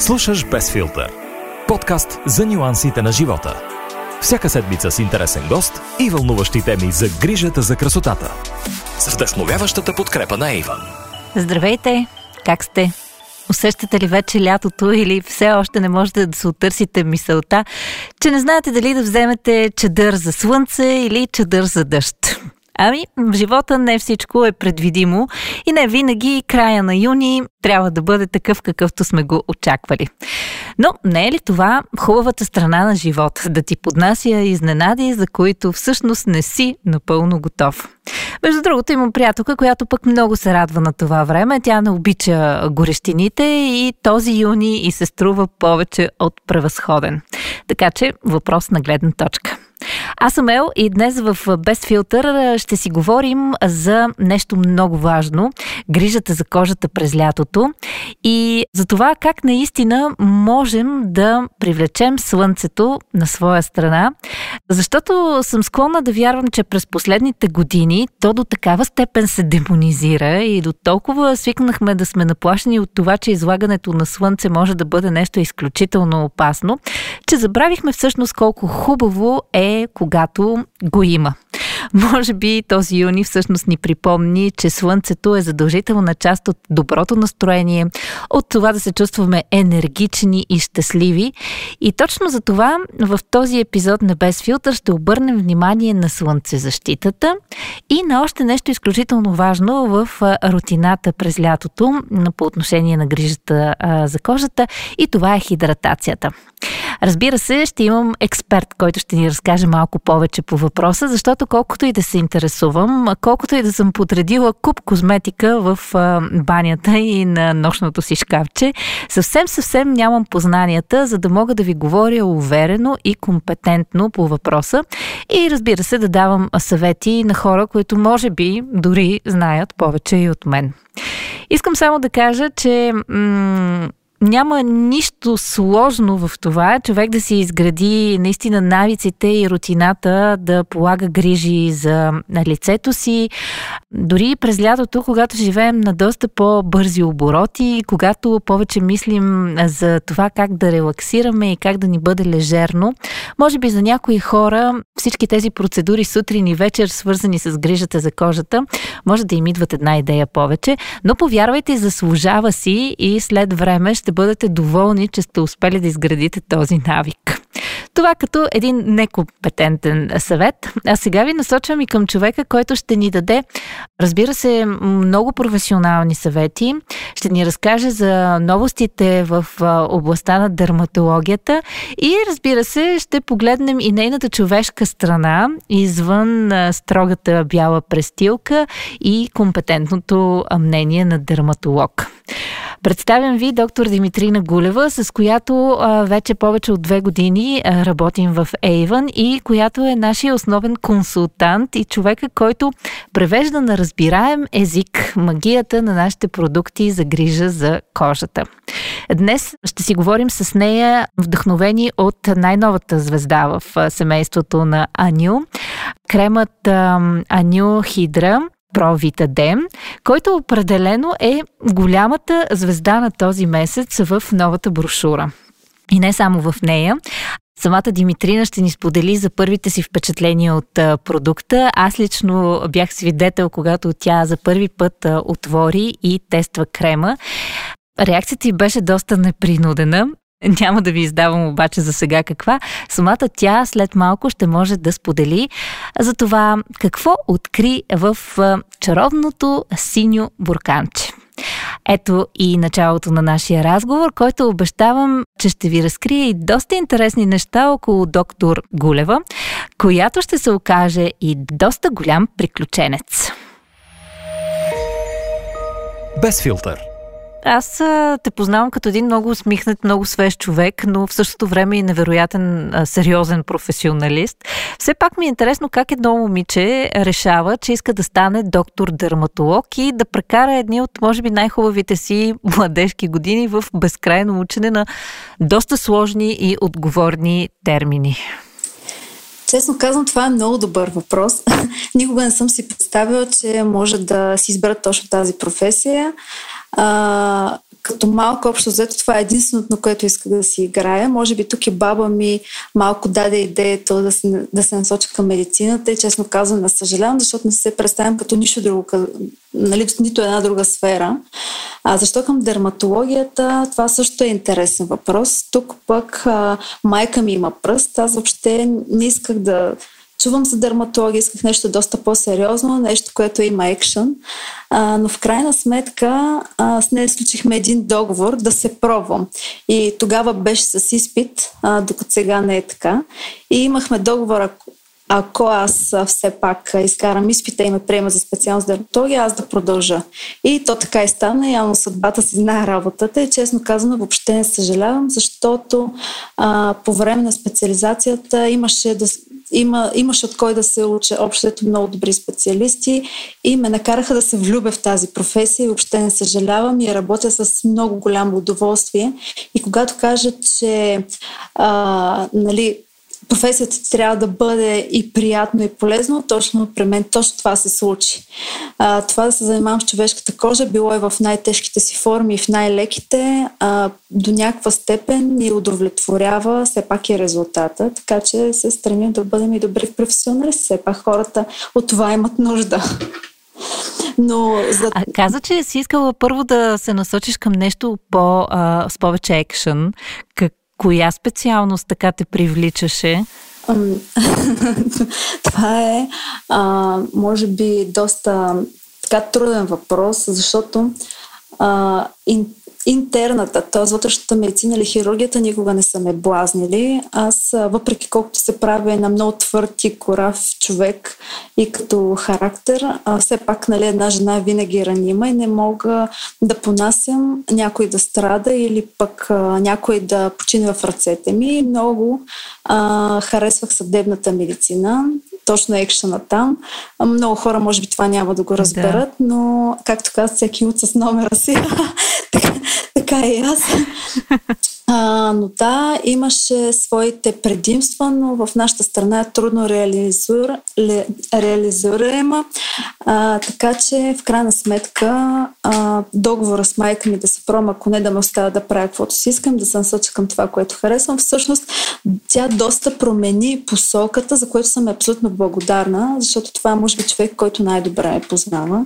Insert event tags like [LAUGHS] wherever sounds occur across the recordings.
Слушаш Без филтър. Подкаст за нюансите на живота. Всяка седмица с интересен гост и вълнуващи теми за грижата за красотата. С вдъхновяващата подкрепа на Иван. Здравейте! Как сте? Усещате ли вече лятото или все още не можете да се отърсите мисълта, че не знаете дали да вземете чадър за слънце или чадър за дъжд? Ами, в живота не всичко е предвидимо и не винаги края на юни трябва да бъде такъв, какъвто сме го очаквали. Но не е ли това хубавата страна на живота? Да ти поднася изненади, за които всъщност не си напълно готов. Между другото, имам приятелка, която пък много се радва на това време. Тя не обича горещините и този юни и се струва повече от превъзходен. Така че въпрос на гледна точка. Аз съм Ел и днес в Без филтър ще си говорим за нещо много важно грижата за кожата през лятото. И за това как наистина можем да привлечем слънцето на своя страна, защото съм склонна да вярвам, че през последните години то до такава степен се демонизира и до толкова свикнахме да сме наплашени от това, че излагането на слънце може да бъде нещо изключително опасно, че забравихме всъщност колко хубаво е, когато го има. [LAUGHS] Може би този юни всъщност ни припомни, че Слънцето е задължителна част от доброто настроение, от това да се чувстваме енергични и щастливи. И точно за това в този епизод на Без филтър ще обърнем внимание на слънцезащитата и на още нещо изключително важно в рутината през лятото по отношение на грижата за кожата и това е хидратацията. Разбира се, ще имам експерт, който ще ни разкаже малко повече по въпроса, защото колкото и да се интересувам, колкото и да съм подредила куп козметика в банята и на нощното си шкафче, съвсем съвсем нямам познанията, за да мога да ви говоря уверено и компетентно по въпроса и разбира се да давам съвети на хора, които може би дори знаят повече и от мен. Искам само да кажа, че м- няма нищо сложно в това човек да си изгради наистина навиците и рутината да полага грижи за лицето си. Дори през лятото, когато живеем на доста по-бързи обороти, когато повече мислим за това как да релаксираме и как да ни бъде лежерно, може би за някои хора всички тези процедури сутрин и вечер, свързани с грижата за кожата, може да им идват една идея повече, но повярвайте, заслужава си и след време ще бъдете доволни, че сте успели да изградите този навик. Това като един некомпетентен съвет. А сега ви насочвам и към човека, който ще ни даде, разбира се, много професионални съвети. Ще ни разкаже за новостите в областта на дерматологията и, разбира се, ще погледнем и нейната човешка страна, извън строгата бяла престилка и компетентното мнение на дерматолог. Представям ви доктор Димитрина Гулева, с която а, вече повече от две години а, работим в Avon и която е нашия основен консултант и човека, който превежда на разбираем език магията на нашите продукти за грижа за кожата. Днес ще си говорим с нея вдъхновени от най-новата звезда в семейството на Аню. Кремът Аню Хидра Провита Дем, който определено е голямата звезда на този месец в новата брошура. И не само в нея. Самата Димитрина ще ни сподели за първите си впечатления от продукта. Аз лично бях свидетел, когато тя за първи път отвори и тества крема. Реакцията ти беше доста непринудена. [LAUGHS] Няма да ви издавам обаче за сега каква. Самата тя след малко ще може да сподели за това какво откри в чаровното синьо бурканче. Ето и началото на нашия разговор, който обещавам, че ще ви разкрие и доста интересни неща около доктор Гулева, която ще се окаже и доста голям приключенец. Без филтър аз те познавам като един много усмихнат, много свеж човек, но в същото време и невероятен, сериозен професионалист. Все пак ми е интересно как едно момиче решава, че иска да стане доктор-дерматолог и да прекара едни от, може би, най-хубавите си младежки години в безкрайно учене на доста сложни и отговорни термини. Честно казвам, това е много добър въпрос. [LAUGHS] Никога не съм си представила, че може да си избера точно тази професия. А, като малко общо взето това е единственото, което иска да си играя. Може би тук и баба ми малко даде идеята да се, да се насоча към медицината и честно казвам, не съжалявам, защото не се представям като нищо друго, нали, нито една друга сфера. А защо към дерматологията? Това също е интересен въпрос. Тук пък а, майка ми има пръст. Аз въобще не исках да чувам за дерматология, исках нещо доста по-сериозно, нещо, което има екшън. А, но в крайна сметка а, с нея случихме един договор да се пробвам. И тогава беше с изпит, а, докато сега не е така. И имахме договор, ако, аз все пак изкарам изпита и ме приема за специалност дерматология, аз да продължа. И то така и стана. Явно съдбата си знае работата и честно казано въобще не съжалявам, защото а, по време на специализацията имаше да, има, имаше от кой да се уча общото много добри специалисти и ме накараха да се влюбя в тази професия и въобще не съжалявам и работя с много голямо удоволствие. И когато кажа, че а, нали, професията трябва да бъде и приятно и полезно, точно при мен точно това се случи. А, това да се занимавам с човешката кожа, било и в най-тежките си форми и в най-леките, а, до някаква степен ни удовлетворява все пак и резултата, така че се стремим да бъдем и добри професионалисти. Все пак хората от това имат нужда. Но за... А, каза, че си искала първо да се насочиш към нещо по, а, с повече екшен. Как, Коя специалност така те привличаше? [LAUGHS] Това е, а, може би, доста така труден въпрос, защото а, интерната, т.е. вътрешната медицина или хирургията никога не са ме блазнили. Аз, въпреки колкото се прави на много твърд и корав човек и като характер, все пак нали, една жена винаги е ранима и не мога да понасям някой да страда или пък някой да почине в ръцете ми. Много а, харесвах съдебната медицина точно екшена там. Много хора, може би, това няма да го разберат, да. но, както казах, всеки от с номера си. [LAUGHS] така, така и аз. А, но да, имаше своите предимства, но в нашата страна е трудно реализур, ле, реализуема. А, така че, в крайна сметка, а, договора с майка ми да се пром, ако не да ме оставя да правя каквото си искам, да се насоча към това, което харесвам, всъщност тя доста промени посоката, за което съм абсолютно благодарна, защото това е, може би, човек, който най-добре я познава.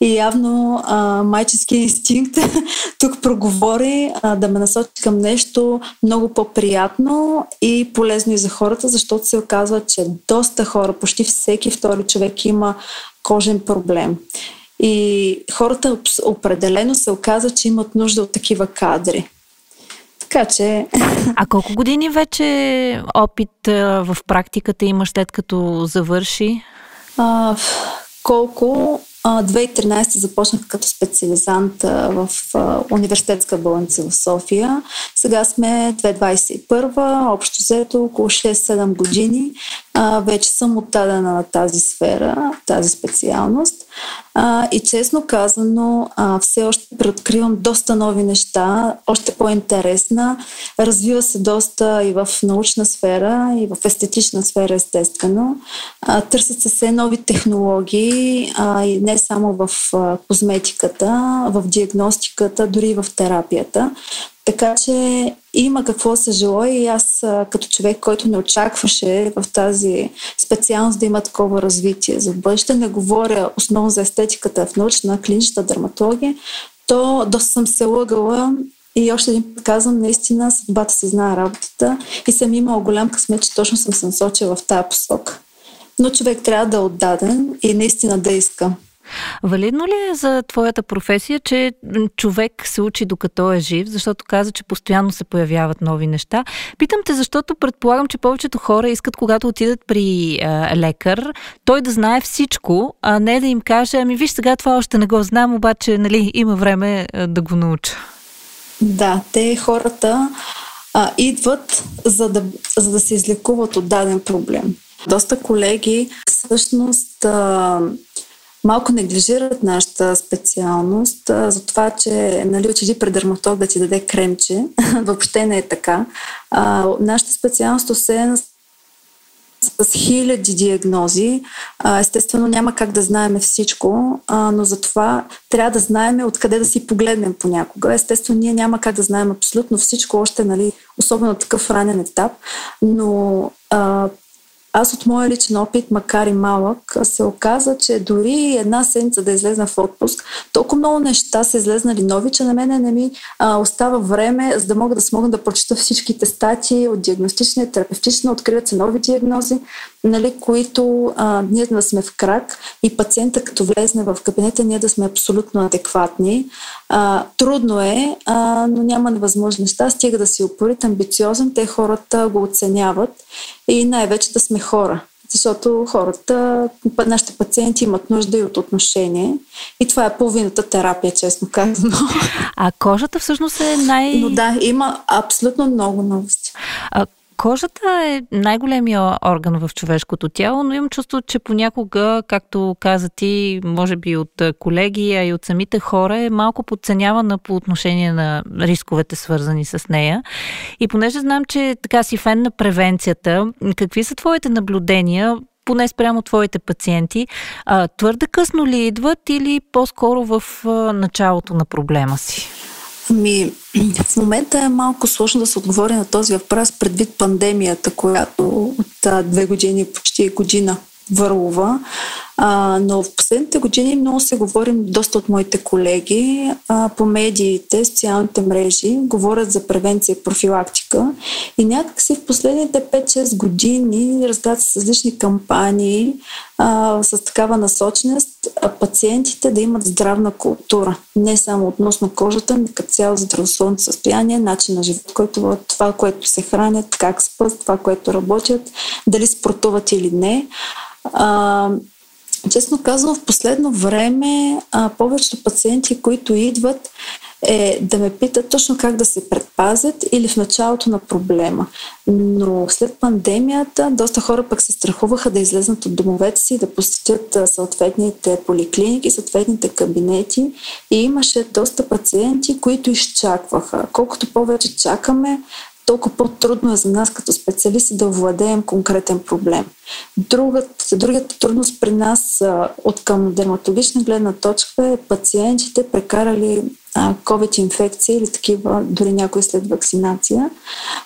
И явно а, майчески инстинкт [LAUGHS] тук проговори а, да ме насочи към нещо много по-приятно и полезно и за хората, защото се оказва, че доста хора, почти всеки втори човек има кожен проблем. И хората определено се оказва, че имат нужда от такива кадри. Така че... [LAUGHS] А колко години вече опит в практиката имаш след като завърши? А, колко? 2013 започнах като специализант в университетска болница в София. Сега сме 2021, общо взето около 6-7 години. Вече съм отдадена на тази сфера, тази специалност. А, и честно казано, а, все още преоткривам доста нови неща, още по-интересна. Развива се доста и в научна сфера, и в естетична сфера, естествено. А, търсят се все нови технологии, а, и не само в а, козметиката, в диагностиката, дори и в терапията. Така че има какво се желая и аз като човек, който не очакваше в тази специалност да има такова развитие за бъдеще, не говоря основно за естетиката в научна, клинична дерматология, то доста съм се лъгала и още един път казвам, наистина съдбата си знае работата и съм имала голям късмет, че точно съм се насочила в тази посока. Но човек трябва да е отдаден и наистина да иска. Валидно ли е за твоята професия, че човек се учи докато е жив, защото каза, че постоянно се появяват нови неща? Питам те, защото предполагам, че повечето хора искат, когато отидат при а, лекар, той да знае всичко, а не да им каже, ами виж сега това още не го знам, обаче нали, има време а, да го науча. Да, те хората а, идват за да, за да се излекуват от даден проблем. Доста колеги всъщност а, малко неглижират нашата специалност за това, че нали, отиди пред дерматолог да ти даде кремче. [LAUGHS] Въобще не е така. А, нашата специалност, освен с хиляди диагнози. Естествено, няма как да знаем всичко, но затова трябва да знаем откъде да си погледнем понякога. Естествено, ние няма как да знаем абсолютно всичко, още, нали, особено такъв ранен етап, но аз от моя личен опит, макар и малък, се оказа, че дори една седмица да излезна в отпуск, толкова много неща са излезнали нови, че на мен не ми а, остава време, за да мога да смогна да прочита всичките статии от диагностичния, терапевтична, откриват се нови диагнози, нали, които а, ние да сме в крак и пациента като влезне в кабинета, ние да сме абсолютно адекватни. А, трудно е, а, но няма невъзможни неща. Стига да си упорит, амбициозен, те хората го оценяват и най-вече да сме хора. Защото хората, нашите пациенти имат нужда и от отношение. И това е половината терапия, честно казано. А кожата всъщност е най... Но да, има абсолютно много новости. А Кожата е най-големия орган в човешкото тяло, но имам чувство, че понякога, както каза ти, може би от колеги, а и от самите хора, е малко подценявана по отношение на рисковете, свързани с нея. И понеже знам, че така си фен на превенцията, какви са твоите наблюдения поне спрямо твоите пациенти, твърде късно ли идват или по-скоро в началото на проблема си? Ами, в момента е малко сложно да се отговори на този въпрос предвид пандемията, която от две години, почти година върлува. А, но в последните години много се говорим, доста от моите колеги а, по медиите, социалните мрежи, говорят за превенция и профилактика. И някакси в последните 5-6 години раздават с различни кампании а, с такава насоченост пациентите да имат здравна култура. Не само относно кожата, но като цяло здравословно състояние, начин на живот, който това, което се хранят, как спът, това, което работят, дали спортуват или не. А, честно казвам, в последно време а, повечето пациенти, които идват, е да ме питат точно как да се предпазят или в началото на проблема. Но след пандемията доста хора пък се страхуваха да излезнат от домовете си, да посетят съответните поликлиники, съответните кабинети и имаше доста пациенти, които изчакваха. Колкото повече чакаме, толкова по-трудно е за нас като специалисти да овладеем конкретен проблем. Другът, другата трудност при нас от към дерматологична гледна точка е пациентите прекарали COVID-инфекция или такива, дори някои след вакцинация.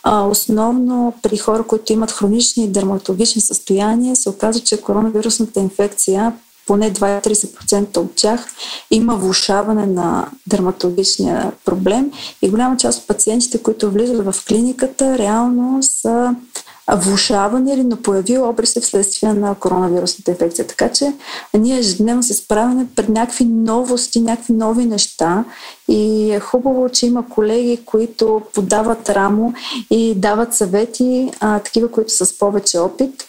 А, основно при хора, които имат хронични дерматологични състояния, се оказва, че коронавирусната инфекция поне 20-30% от тях има влушаване на дерматологичния проблем и голяма част от пациентите, които влизат в клиниката, реално са влушаване или напоявил обриси вследствие на коронавирусната инфекция. Така че ние ежедневно се справяме пред някакви новости, някакви нови неща и е хубаво, че има колеги, които подават рамо и дават съвети, а, такива, които са с повече опит.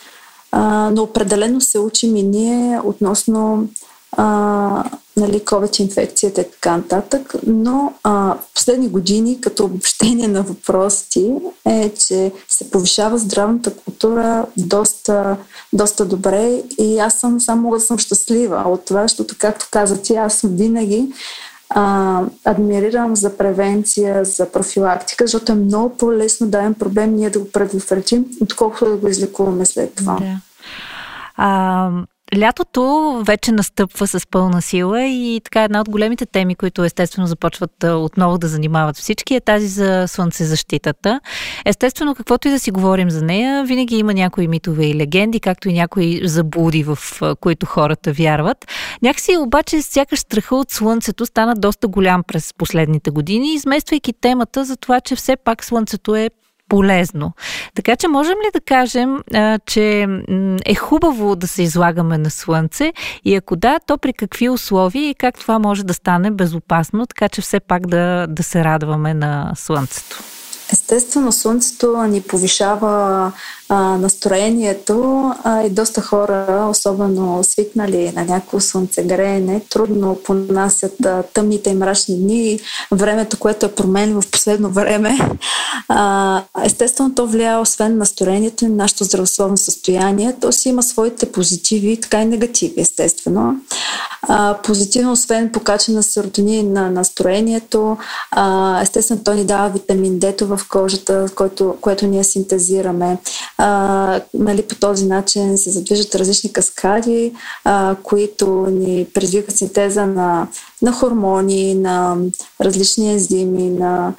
А, но определено се учим и ние относно а, нали, COVID инфекцията и така нататък, но а, последни години, като обобщение на въпросите, е, че се повишава здравната култура доста, доста добре и аз съм само да съм щастлива от това, защото, както каза ти, аз винаги а, адмирирам за превенция, за профилактика, защото е много по-лесно даден проблем ние да го предотвратим, отколкото да го излекуваме след това. Да. А, Лятото вече настъпва с пълна сила и така една от големите теми, които естествено започват отново да занимават всички е тази за слънцезащитата. Естествено, каквото и да си говорим за нея, винаги има някои митове и легенди, както и някои заблуди, в които хората вярват. Някакси обаче сякаш страха от слънцето стана доста голям през последните години, измествайки темата за това, че все пак слънцето е полезно. Така че можем ли да кажем, че е хубаво да се излагаме на слънце и ако да, то при какви условия и как това може да стане безопасно, така че все пак да, да се радваме на слънцето? Естествено, слънцето ни повишава а, настроението а, и доста хора, особено свикнали на някакво слънцегреене, трудно понасят а, тъмните и мрачни дни, времето, което е променено в последно време. А, естествено, то влияе освен настроението и нашето здравословно състояние. То си има своите позитиви, така и негативи, естествено. А, позитивно, освен покачване на серотонин на настроението, а, естествено, той ни дава витамин D в кожата, който, което ние синтезираме. А, нали, по този начин се задвижат различни каскади, а, които ни предизвикат синтеза на, на хормони, на различни ензими, на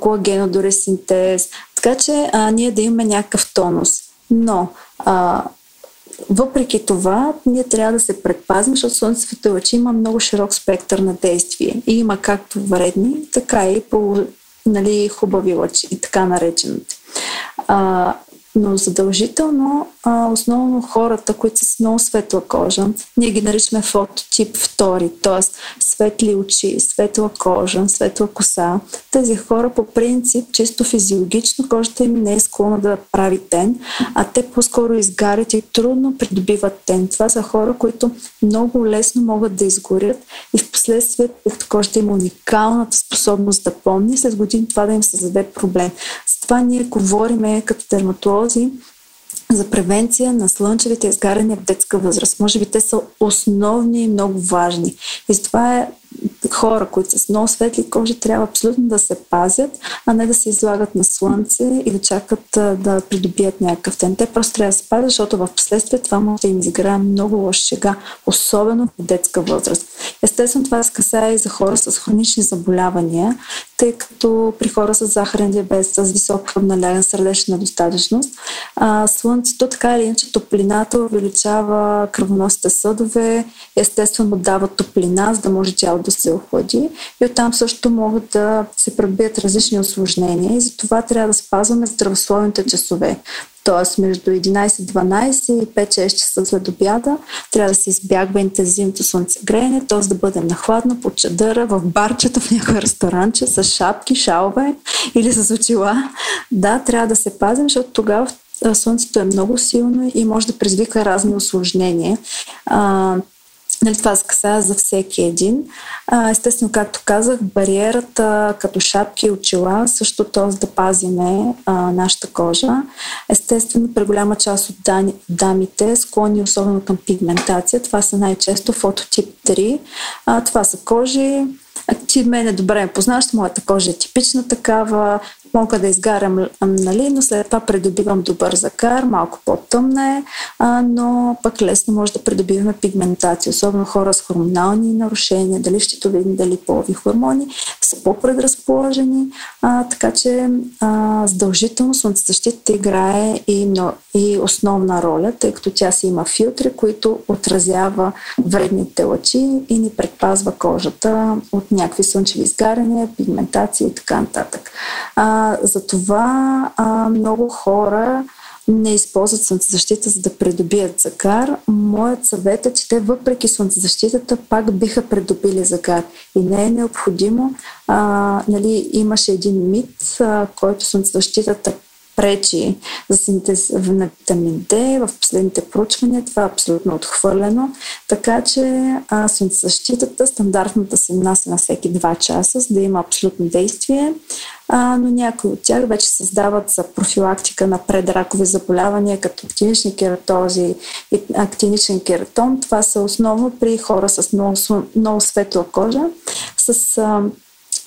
колагенодоресинтез, така че а, ние да имаме някакъв тонус. Но а, въпреки това, ние трябва да се предпазим, защото слънцевите лъчи има много широк спектър на действие. И има както вредни, така и по, нали, хубави лъчи, и така наречените. А, но задължително а, основно хората, които са с много светла кожа, ние ги наричаме фототип втори, т.е. светли очи, светла кожа, светла коса. Тези хора по принцип, чисто физиологично, кожата им не е склонна да прави тен, а те по-скоро изгарят и трудно придобиват тен. Това са хора, които много лесно могат да изгорят и в последствие, тъй кожата има уникалната способност да помни, след години това да им създаде проблем. С това ние говориме като дерматолози за превенция на слънчевите изгаряния в детска възраст. Може би те са основни и много важни. И затова е хора, които са с много светли кожи, трябва абсолютно да се пазят, а не да се излагат на слънце и да чакат да придобият някакъв тен. Те просто трябва да се пазят, защото в последствие това може да им изиграе много лош шега, особено в детска възраст. Естествено, това се касае и за хора с хронични заболявания, тъй като при хора с захарен диабет, с висок кръвналяган сърдечна недостатъчност, а, слънцето така или иначе топлината увеличава кръвоносите съдове, естествено дава топлина, за да може тялото да се охлади и оттам също могат да се пребият различни осложнения и затова трябва да спазваме здравословните часове. Т.е. между 11-12 и 5-6 часа след обяда трябва да се избягва интензивното слънцегреене, т.е. да бъдем на хладно, по чадъра, в барчета, в някой ресторанче, с шапки, шалове или с очила. Да, трябва да се пазим, защото тогава слънцето е много силно и може да предизвика разни осложнения. Нали, това се касае за всеки един. А, естествено, както казах, бариерата като шапки и очила също т.е. да пазиме а, нашата кожа. Естествено, при голяма част от дани, дамите склонни особено към пигментация. Това са най-често фототип 3. А, това са кожи, ти мене добре ме познаваш, моята кожа е типична такава, мога да изгарям, нали, но след това придобивам добър закар, малко по-тъмна е, а, но пък лесно може да придобиваме пигментация, особено хора с хормонални нарушения, дали щитовидни, дали полови хормони, са по-предразположени, а, така че а, задължително слънцезащитата играе и, но, и основна роля, тъй като тя си има филтри, които отразява вредните лъчи и ни предпазва кожата от някакви слънчеви изгаряния, пигментация и така нататък. А, затова а, много хора не използват слънцезащита, за да придобият загар. Моят съвет е, че те въпреки слънцезащитата пак биха придобили загар. И не е необходимо. А, нали, имаше един мит, а, който слънцезащитата пречи за синтез на витамин D. В последните проучвания това е абсолютно отхвърлено. Така че а, слънцезащитата стандартната се нанася на всеки 2 часа, за да има абсолютно действие. А, но някои от тях вече създават за профилактика на предракови заболявания, като актинични кератози и актиничен кератон. Това са основно при хора с много, много светла кожа, с а,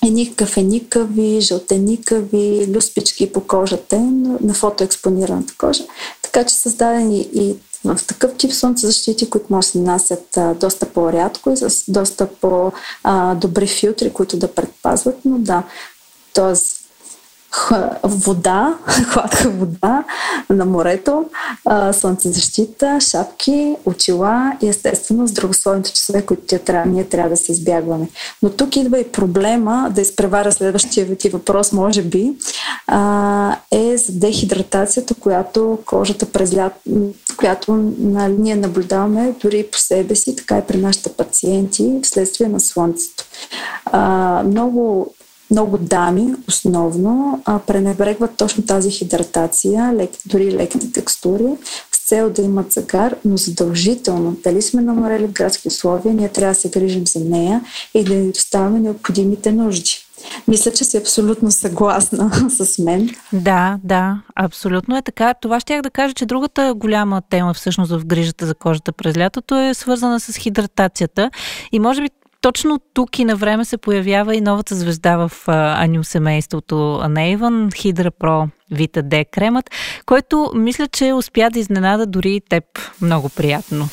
едни кафеникави, жълтеникави, люспички по кожата на фотоекспонираната кожа. Така че създадени и в такъв тип слънцезащити, които може да се нанасят доста по-рядко и с доста по-добри филтри, които да предпазват, но да, т.е вода, [LAUGHS] хладка вода на морето, слънцезащита, шапки, очила и естествено здравословните часове, които тя трябва, ние трябва да се избягваме. Но тук идва и проблема да изпреваря следващия ти въпрос, може би, е за дехидратацията, която кожата през лято, която нали, ние наблюдаваме дори по себе си, така и при нашите пациенти вследствие на слънцето. Много много дами основно а, пренебрегват точно тази хидратация, лек, дори леките текстури, с цел да имат загар, но задължително, дали сме намерили в градски условия, ние трябва да се грижим за нея и да ни доставяме необходимите нужди. Мисля, че си абсолютно съгласна [LAUGHS] с мен. Да, да, абсолютно е така. Това ще да кажа, че другата голяма тема всъщност в грижата за кожата през лятото е свързана с хидратацията. И може би точно тук и на време се появява и новата звезда в Аню семейството Иван, Хидра Про Вита Д кремът, който мисля, че успя да изненада дори и теб много приятно.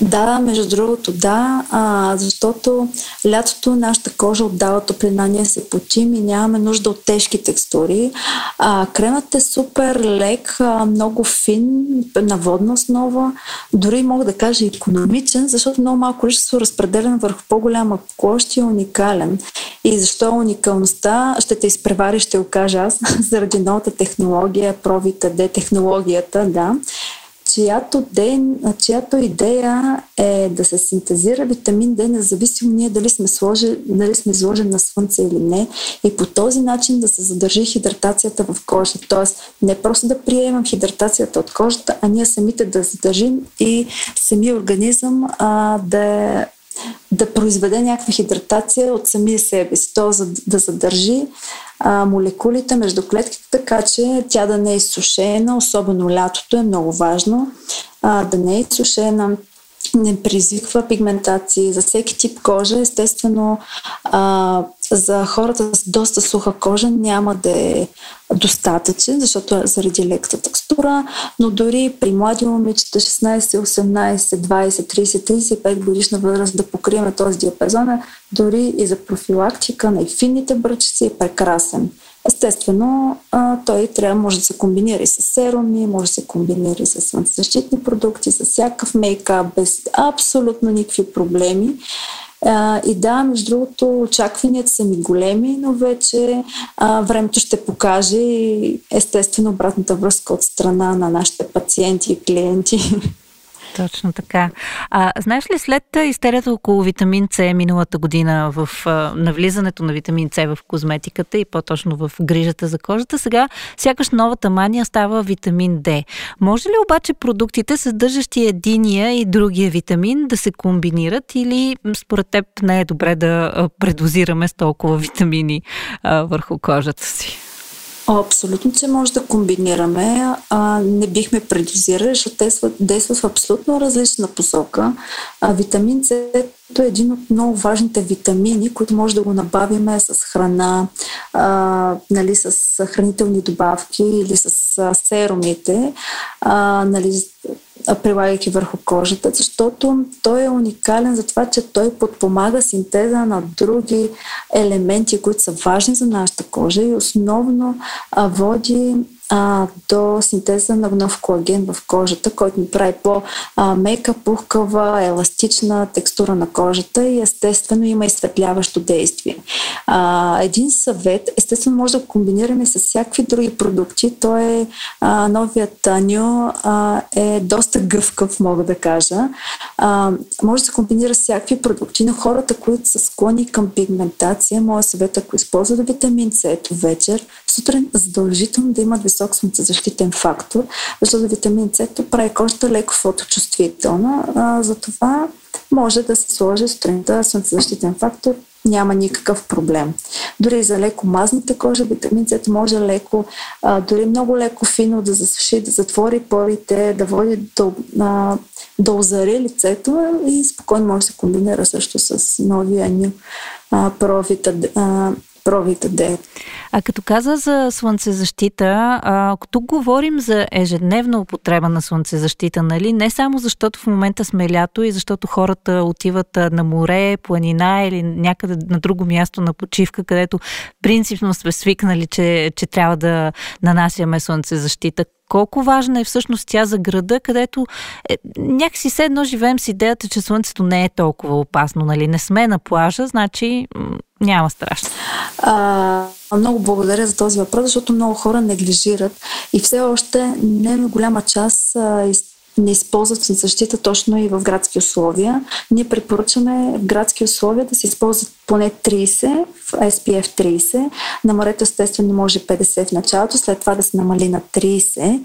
Да, между другото, да, а, защото лятото нашата кожа отдава топлина, ние се почим и нямаме нужда от тежки текстури. А, кремът е супер лек, а, много фин, на водна основа, дори мога да кажа економичен, защото много малко количество разпределен върху по-голяма площ е уникален. И защо е уникалността? Ще те изпревари, ще го кажа аз, [LAUGHS] заради новата технология, провита, де технологията, да чиято, ден, чиято идея е да се синтезира витамин D, независимо ние дали сме, сложи, дали сме изложени на слънце или не, и по този начин да се задържи хидратацията в кожата. Тоест, не просто да приемам хидратацията от кожата, а ние самите да задържим и самия организъм а, да да произведе някаква хидратация от самия себе си, т.е. да задържи а, молекулите между клетките, така че тя да не е изсушена, особено лятото е много важно, а, да не е изсушена, не предизвиква пигментации за всеки тип кожа. Естествено, а, за хората с доста суха кожа няма да е достатъчен, защото е заради леката текстура, но дори при млади момичета 16, 18, 20, 30, 35 годишна възраст да покриеме този диапазон, дори и за профилактика на финните бръчици е прекрасен. Естествено, той трябва може да се комбинира и с серуми, може да се комбинира и с слънцезащитни продукти, с всякакъв мейкап, без абсолютно никакви проблеми. И да, между другото, очакванията са ми големи, но вече времето ще покаже и естествено обратната връзка от страна на нашите пациенти и клиенти. [LAUGHS] Точно така. А, знаеш ли, след истерията около витамин С миналата година в навлизането на витамин С в козметиката и по-точно в грижата за кожата, сега сякаш новата мания става витамин Д. Може ли обаче продуктите, съдържащи единия и другия витамин, да се комбинират или според теб не е добре да предозираме с толкова витамини а, върху кожата си? Абсолютно, че може да комбинираме. А, не бихме предозирали, защото действат, действат в абсолютно различна посока. А, витамин С е един от много важните витамини, които може да го набавиме с храна, а, нали, с хранителни добавки или с а, серумите. А, нали, прилагайки върху кожата, защото той е уникален за това, че той подпомага синтеза на други елементи, които са важни за нашата кожа и основно води а, до синтеза на нов колаген в кожата, който ни прави по-мека, пухкава, еластична текстура на кожата и естествено има изсветляващо действие. А, един съвет, естествено може да комбинираме с всякакви други продукти. Той е, а, новият Аню а, е доста гъвкав, мога да кажа. А, може да се комбинира с всякакви продукти, но хората, които са склонни към пигментация, моят съвет, ако използват витамин С вечер, сутрин задължително да имат висок слънцезащитен фактор, защото витамин С прави кожата леко фоточувствителна. А, затова може да се сложи сутринта слънцезащитен фактор няма никакъв проблем. Дори за леко мазните кожа, витамин С може леко, а, дори много леко фино да засуши, да затвори порите, да води до, а, да озари лицето и спокойно може да се комбинира също с новия ни провита, а, провита Д. А като каза за слънцезащита, а, тук говорим за ежедневна употреба на слънцезащита, нали? Не само защото в момента сме лято и защото хората отиват на море, планина или някъде на друго място на почивка, където принципно сме свикнали, че, че трябва да нанасяме слънцезащита колко важна е всъщност тя за града, където е, някакси все едно живеем с идеята, че слънцето не е толкова опасно, нали? Не сме на плажа, значи няма страшно. А, много благодаря за този въпрос, защото много хора неглижират и все още не голяма част а, не използват защита точно и в градски условия. Ние препоръчваме в градски условия да се използват поне 30, в SPF 30. На морето естествено може 50 в началото, след това да се намали на 30.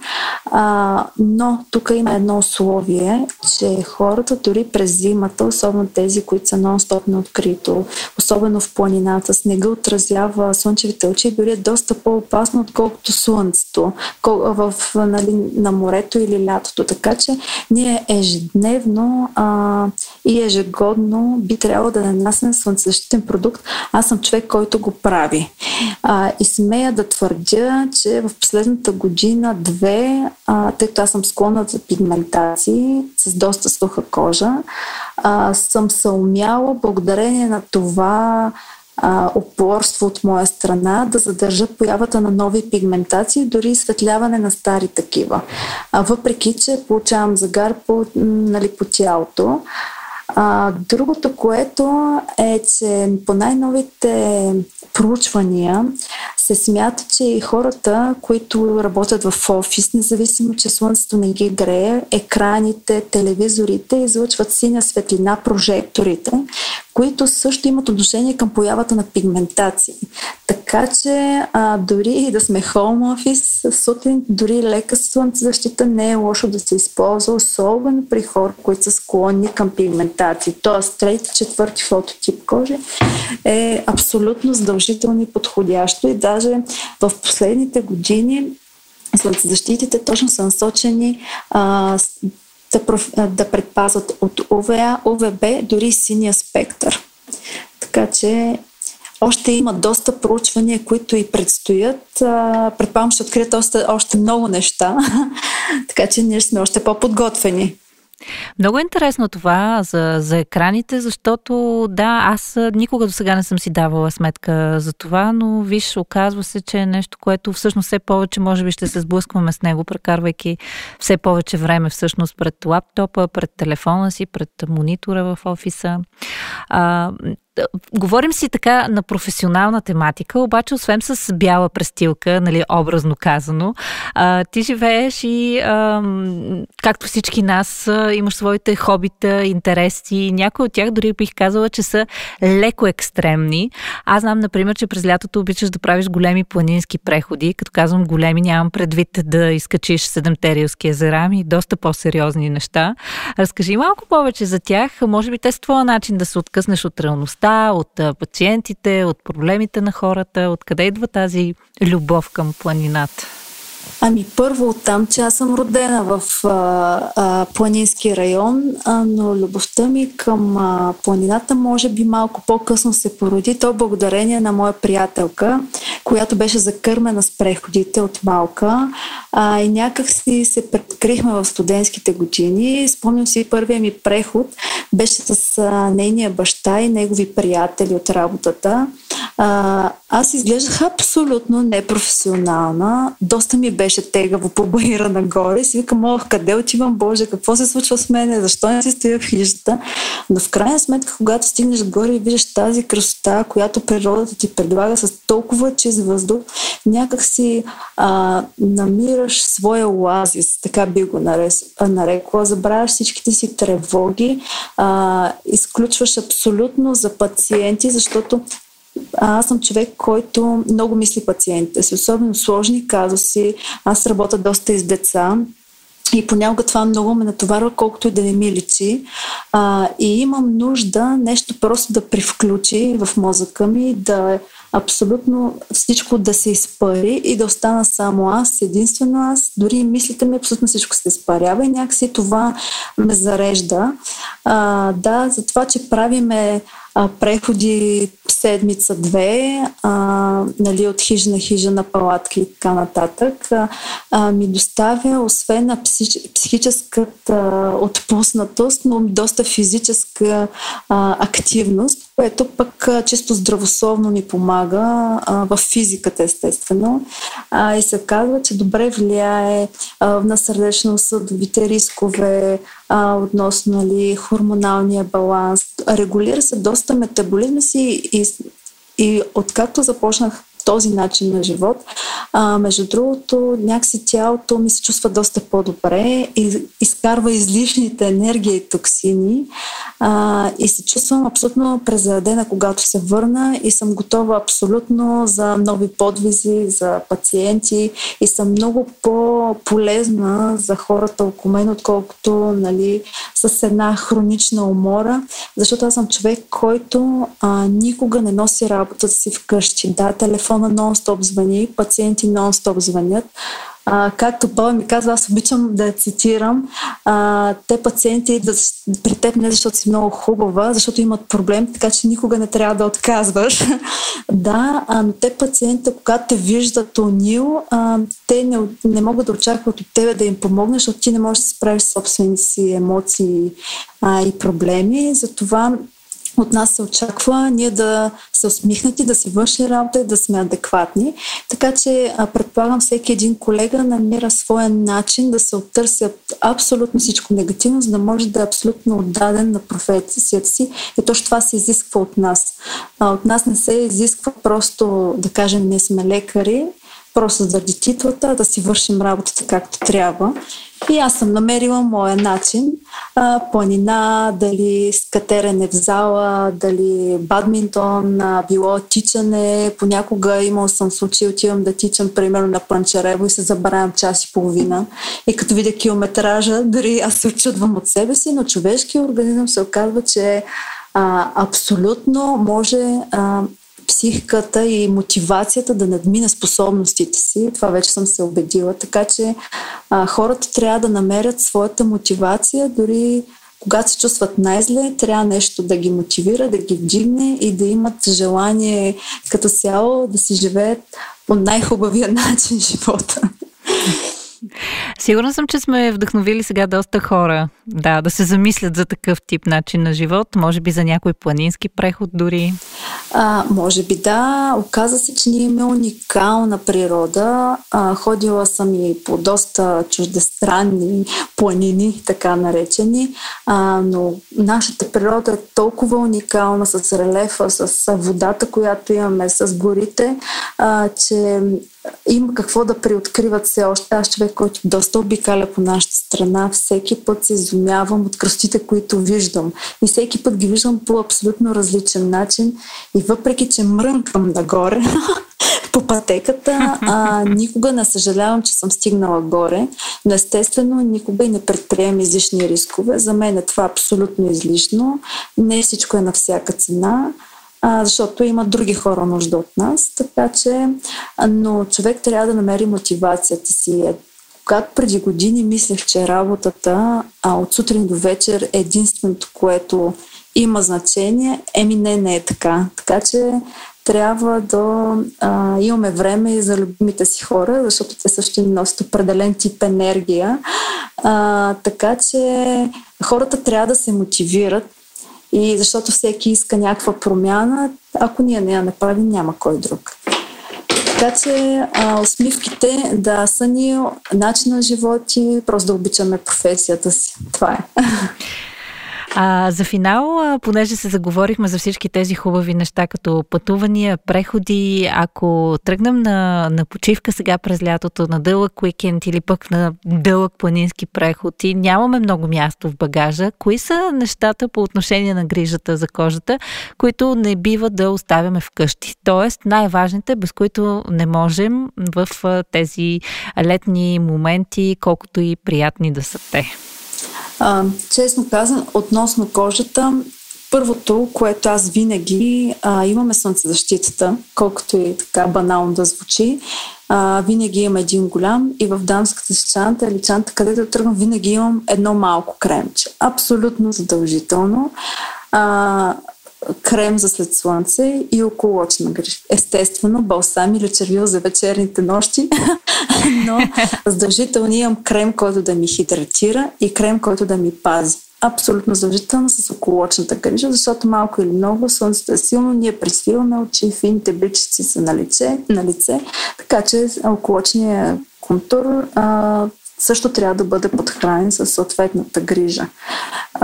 А, но тук има едно условие, че хората дори през зимата, особено тези, които са нон-стоп на открито, особено в планината, снега отразява слънчевите очи, дори е доста по-опасно, отколкото слънцето в, нали, на морето или лятото. Така че ние ежедневно а, и ежегодно би трябвало да нанасяме слънцезащитен продукт. Аз съм човек, който го прави. А, и смея да твърдя, че в последната година-две, тъй като аз съм склонна за пигментации с доста суха кожа, а, съм се умяла благодарение на това а, упорство от моя страна да задържа появата на нови пигментации, дори изсветляване на стари такива. А, въпреки, че получавам загар по, нали, по тялото. А, другото, което е, че по най-новите проучвания се смята, че хората, които работят в офис, независимо, че слънцето не ги грее, екраните, телевизорите излъчват синя светлина, прожекторите, които също имат отношение към появата на пигментации. Така че а, дори и да сме хоум офис, сутрин дори лека слънцезащита не е лошо да се използва, особено при хора, които са склонни към пигментации. Тоест, трети, четвърти фототип кожи е абсолютно задължително и подходящо и даже в последните години слънцезащитите точно са насочени а, да, да предпазват от УВА, УВБ, дори синия спектър. Така че още има доста проучвания, които и предстоят. Предполагам, ще открият още, още много неща, [LAUGHS] така че ние сме още по-подготвени. Много е интересно това за, за екраните, защото да, аз никога до сега не съм си давала сметка за това, но виж, оказва се, че е нещо, което всъщност все повече може би ще се сблъскваме с него, прекарвайки все повече време всъщност пред лаптопа, пред телефона си, пред монитора в офиса. А, говорим си така на професионална тематика, обаче освен с бяла престилка, нали, образно казано, а, ти живееш и а, както всички нас имаш своите хобита, интереси, някои от тях дори бих казала, че са леко екстремни. Аз знам, например, че през лятото обичаш да правиш големи планински преходи. Като казвам големи, нямам предвид да изкачиш седемтериалски езера, и доста по-сериозни неща. Разкажи малко повече за тях. Може би те с твоя начин да се откъснеш от реалността болестта, от пациентите, от проблемите на хората? Откъде идва тази любов към планината? Ами първо от там, че аз съм родена в а, а, планински район, а, но любовта ми към а, планината може би малко по-късно се породи. То благодарение на моя приятелка, която беше закърмена с преходите от малка а, и някак си се предкрихме в студентските години. Спомням си първия ми преход беше с а, нейния баща и негови приятели от работата. А, аз изглеждах абсолютно непрофесионална. Доста ми беше тегаво по баира нагоре. Си викам, ох, къде отивам, Боже, какво се случва с мене, защо не си стоя в хижата? Но в крайна сметка, когато стигнеш горе и видиш тази красота, която природата ти предлага с толкова чист въздух, някак си а, намираш своя оазис, така би го нарекла. Забравяш всичките си тревоги, а, изключваш абсолютно за пациенти, защото аз съм човек, който много мисли пациентите си, особено сложни казуси. Аз работя доста и с деца. И понякога това много ме натоварва, колкото и да не ми личи. А, и имам нужда нещо просто да привключи в мозъка ми, да абсолютно всичко да се изпари и да остана само аз, единствено аз. Дори мислите ми, абсолютно всичко се изпарява и някакси това ме зарежда. А, да, за това, че правиме а, преходи седмица-две, нали, от хижа на хижа на палатки и така нататък, а, а, ми доставя, освен на псих, психическата отпуснатост, но доста физическа а, активност, което пък а, чисто здравословно ни помага в физиката, естествено. А, и се казва, че добре влияе а, на сърдечно-съдовите рискове, а, относно нали, хормоналния баланс. Регулира се доста метаболизма си и, и откакто започнах този начин на живот. А, между другото, някакси тялото ми се чувства доста по-добре и изкарва излишните енергии и токсини а, и се чувствам абсолютно презаредена, когато се върна и съм готова абсолютно за нови подвизи, за пациенти и съм много по-полезна за хората около мен, отколкото нали, с една хронична умора, защото аз съм човек, който а, никога не носи работата си вкъщи. Да, телефона нон-стоп звъни, пациенти нон-стоп звънят, а, както Павел ми казва, аз обичам да цитирам, а, те пациенти идват при теб не защото си много хубава, защото имат проблем, така че никога не трябва да отказваш. [LAUGHS] да, а, но те пациентите, когато те виждат унил, а, те не, не могат да очакват от тебе да им помогнеш, защото ти не можеш да се справиш с собствените си емоции а, и проблеми. Затова от нас се очаква ние да се усмихнати, да си върши работа и да сме адекватни. Така че предполагам всеки един колега намира своя начин да се оттърси абсолютно всичко негативно, за да може да е абсолютно отдаден на професията си. И точно това се изисква от нас. От нас не се изисква просто да кажем, ние сме лекари, просто заради титлата, да си вършим работата както трябва. И аз съм намерила моя начин. А, планина, дали скатерене в зала, дали бадминтон, а, било тичане. Понякога имал съм случай, отивам да тичам, примерно на Панчарево и се забравям час и половина. И като видя километража, дори аз се очудвам от себе си, но човешкият организъм се оказва, че а, абсолютно може а, психиката и мотивацията да надмина способностите си. Това вече съм се убедила. Така че а, хората трябва да намерят своята мотивация, дори когато се чувстват най-зле, трябва нещо да ги мотивира, да ги вдигне и да имат желание като цяло да си живеят по най-хубавия [LAUGHS] начин живота. Сигурна съм, че сме вдъхновили сега доста хора, да, да се замислят за такъв тип начин на живот, може би за някой планински преход дори. А, може би да. Оказа се, че ние имаме уникална природа. А, ходила съм и по доста чуждестранни планини, така наречени, а, но нашата природа е толкова уникална с релефа, с водата, която имаме, с горите, а, че има какво да приоткриват все още. Аз човек, който доста обикаля по нашата страна, всеки път се изумявам от кръстите, които виждам. И всеки път ги виждам по абсолютно различен начин. И въпреки, че мрънкам нагоре [LAUGHS] по пътеката, а, никога не съжалявам, че съм стигнала горе. Но естествено, никога и не предприемам излишни рискове. За мен е това абсолютно излишно. Не всичко е на всяка цена а, защото има други хора нужда от нас. Така че, но човек трябва да намери мотивацията си. Когато преди години мислех, че работата а, от сутрин до вечер е единственото, което има значение, еми не, не е така. Така че трябва да а, имаме време и за любимите си хора, защото те също ни носят определен тип енергия. А, така че хората трябва да се мотивират и защото всеки иска някаква промяна, ако ние не я направим, няма кой друг. Така че а, усмивките да са ни начин на живот и просто да обичаме професията си. Това е. [LAUGHS] А за финал, понеже се заговорихме за всички тези хубави неща, като пътувания, преходи, ако тръгнем на, на почивка сега през лятото, на дълъг уикенд или пък на дълъг планински преход и нямаме много място в багажа, кои са нещата по отношение на грижата за кожата, които не бива да оставяме вкъщи? Тоест най-важните, без които не можем в тези летни моменти, колкото и приятни да са те. А, честно казан, относно кожата, първото, което аз винаги а, имаме слънцезащитата, колкото и така банално да звучи, а, винаги имам един голям и в дамската си чанта или чанта, където тръгвам, винаги имам едно малко кремче. Абсолютно задължително. А, крем за след слънце и околочна гриж. Естествено, балсам или червил за вечерните нощи, [LAUGHS] но задължително имам крем, който да ми хидратира и крем, който да ми пази. Абсолютно задължително с околочната грижа, защото малко или много слънцето е силно, ние присвиваме очи, фините бичици са на лице, на лице така че околочният контур а, също трябва да бъде подхранен със съответната грижа.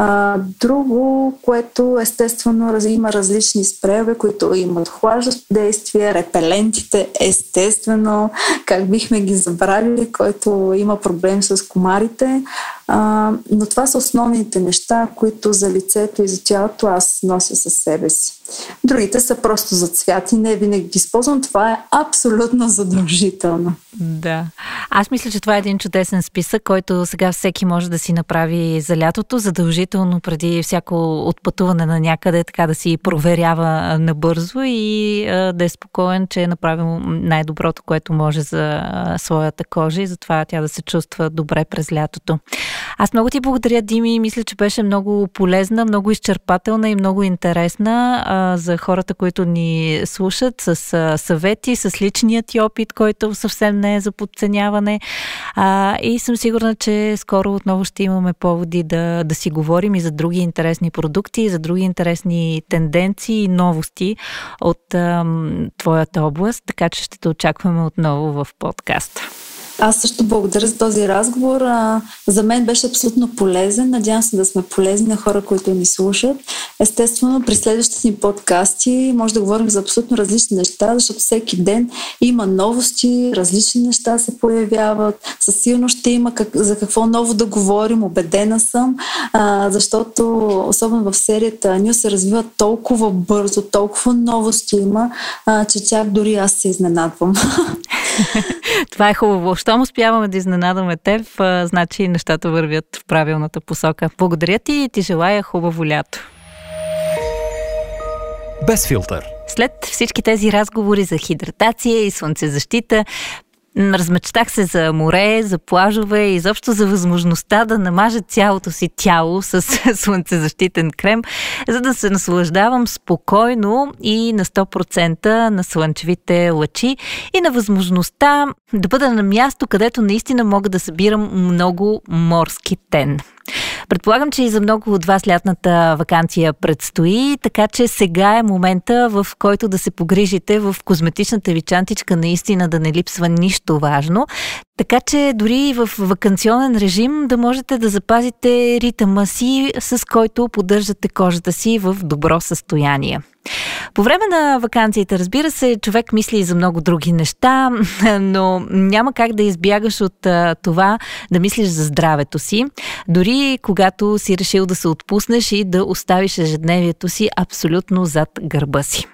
А, друго, което естествено има различни спреове, които имат хлаждащо действие, репелентите, естествено, как бихме ги забравили, който има проблем с комарите. А, но това са основните неща, които за лицето и за тялото аз нося със себе си. Другите са просто за цвят и не винаги ги използвам. Това е абсолютно задължително. Да. Аз мисля, че това е един чудесен списък, който сега всеки може да си направи за лятото, задължително преди всяко отпътуване на някъде, така да си проверява набързо и да е спокоен, че е направил най-доброто, което може за своята кожа и затова тя да се чувства добре през лятото. Аз много ти благодаря, Дими. Мисля, че беше много полезна, много изчерпателна и много интересна а, за хората, които ни слушат с а, съвети, с личният ти опит, който съвсем не е за подценяване. А, и съм сигурна, че скоро отново ще имаме поводи да, да си говорим и за други интересни продукти, за други интересни тенденции и новости от а, твоята област, така че ще те очакваме отново в подкаста. Аз също благодаря за този разговор. За мен беше абсолютно полезен. Надявам се да сме полезни на хора, които ни слушат. Естествено, при следващите ни подкасти може да говорим за абсолютно различни неща, защото всеки ден има новости, различни неща се появяват. Със сигурност ще има как, за какво ново да говорим, убедена съм, а, защото особено в серията Ню се развива толкова бързо, толкова новости има, а, че чак дори аз се изненадвам. [LAUGHS] Това е хубаво. Щом успяваме да изненадаме теб, значи нещата вървят в правилната посока. Благодаря ти и ти желая хубаво лято. Без филтър. След всички тези разговори за хидратация и слънцезащита, Размечтах се за море, за плажове и изобщо за възможността да намажа цялото си тяло с [LAUGHS] слънцезащитен крем, за да се наслаждавам спокойно и на 100% на слънчевите лъчи и на възможността да бъда на място, където наистина мога да събирам много морски тен. Предполагам, че и за много от вас лятната вакансия предстои, така че сега е момента, в който да се погрижите в козметичната ви чантичка наистина да не липсва нищо важно. Така че дори в вакансионен режим да можете да запазите ритъма си, с който поддържате кожата си в добро състояние. По време на вакансиите, разбира се, човек мисли и за много други неща, [LAUGHS] но няма как да избягаш от това да мислиш за здравето си, дори когато си решил да се отпуснеш и да оставиш ежедневието си абсолютно зад гърба си.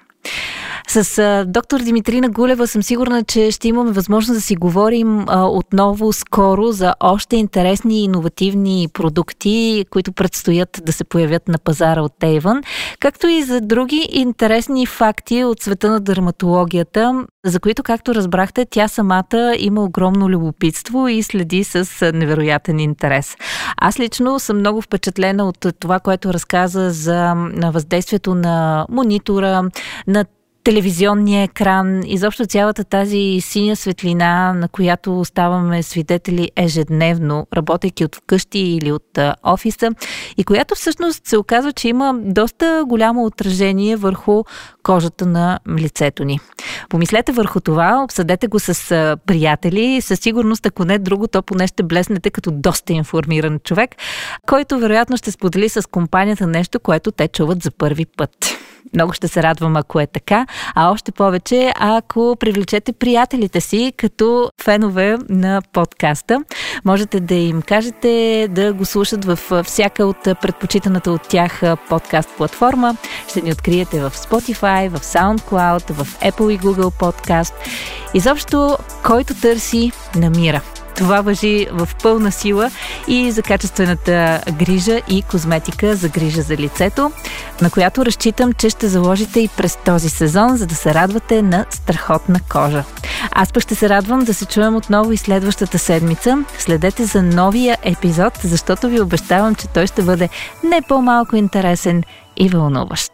С а, доктор Димитрина Гулева съм сигурна, че ще имаме възможност да си говорим а, отново скоро за още интересни иновативни продукти, които предстоят да се появят на пазара от Тейвън, както и за други интересни факти от света на дерматологията, за които, както разбрахте, тя самата има огромно любопитство и следи с невероятен интерес. Аз лично съм много впечатлена от това, което разказа за въздействието на монитора, на телевизионния екран, изобщо цялата тази синя светлина, на която ставаме свидетели ежедневно, работейки от вкъщи или от офиса, и която всъщност се оказва, че има доста голямо отражение върху кожата на лицето ни. Помислете върху това, обсъдете го с приятели, със сигурност, ако не друго, то поне ще блеснете като доста информиран човек, който вероятно ще сподели с компанията нещо, което те чуват за първи път. Много ще се радвам, ако е така, а още повече, ако привлечете приятелите си като фенове на подкаста. Можете да им кажете да го слушат в всяка от предпочитаната от тях подкаст платформа. Ще ни откриете в Spotify, в SoundCloud, в Apple и Google Podcast. Изобщо, който търси, намира. Това въжи в пълна сила и за качествената грижа и козметика за грижа за лицето, на която разчитам, че ще заложите и през този сезон, за да се радвате на страхотна кожа. Аз пък ще се радвам да се чуем отново и следващата седмица. Следете за новия епизод, защото ви обещавам, че той ще бъде не по-малко интересен и вълнуващ.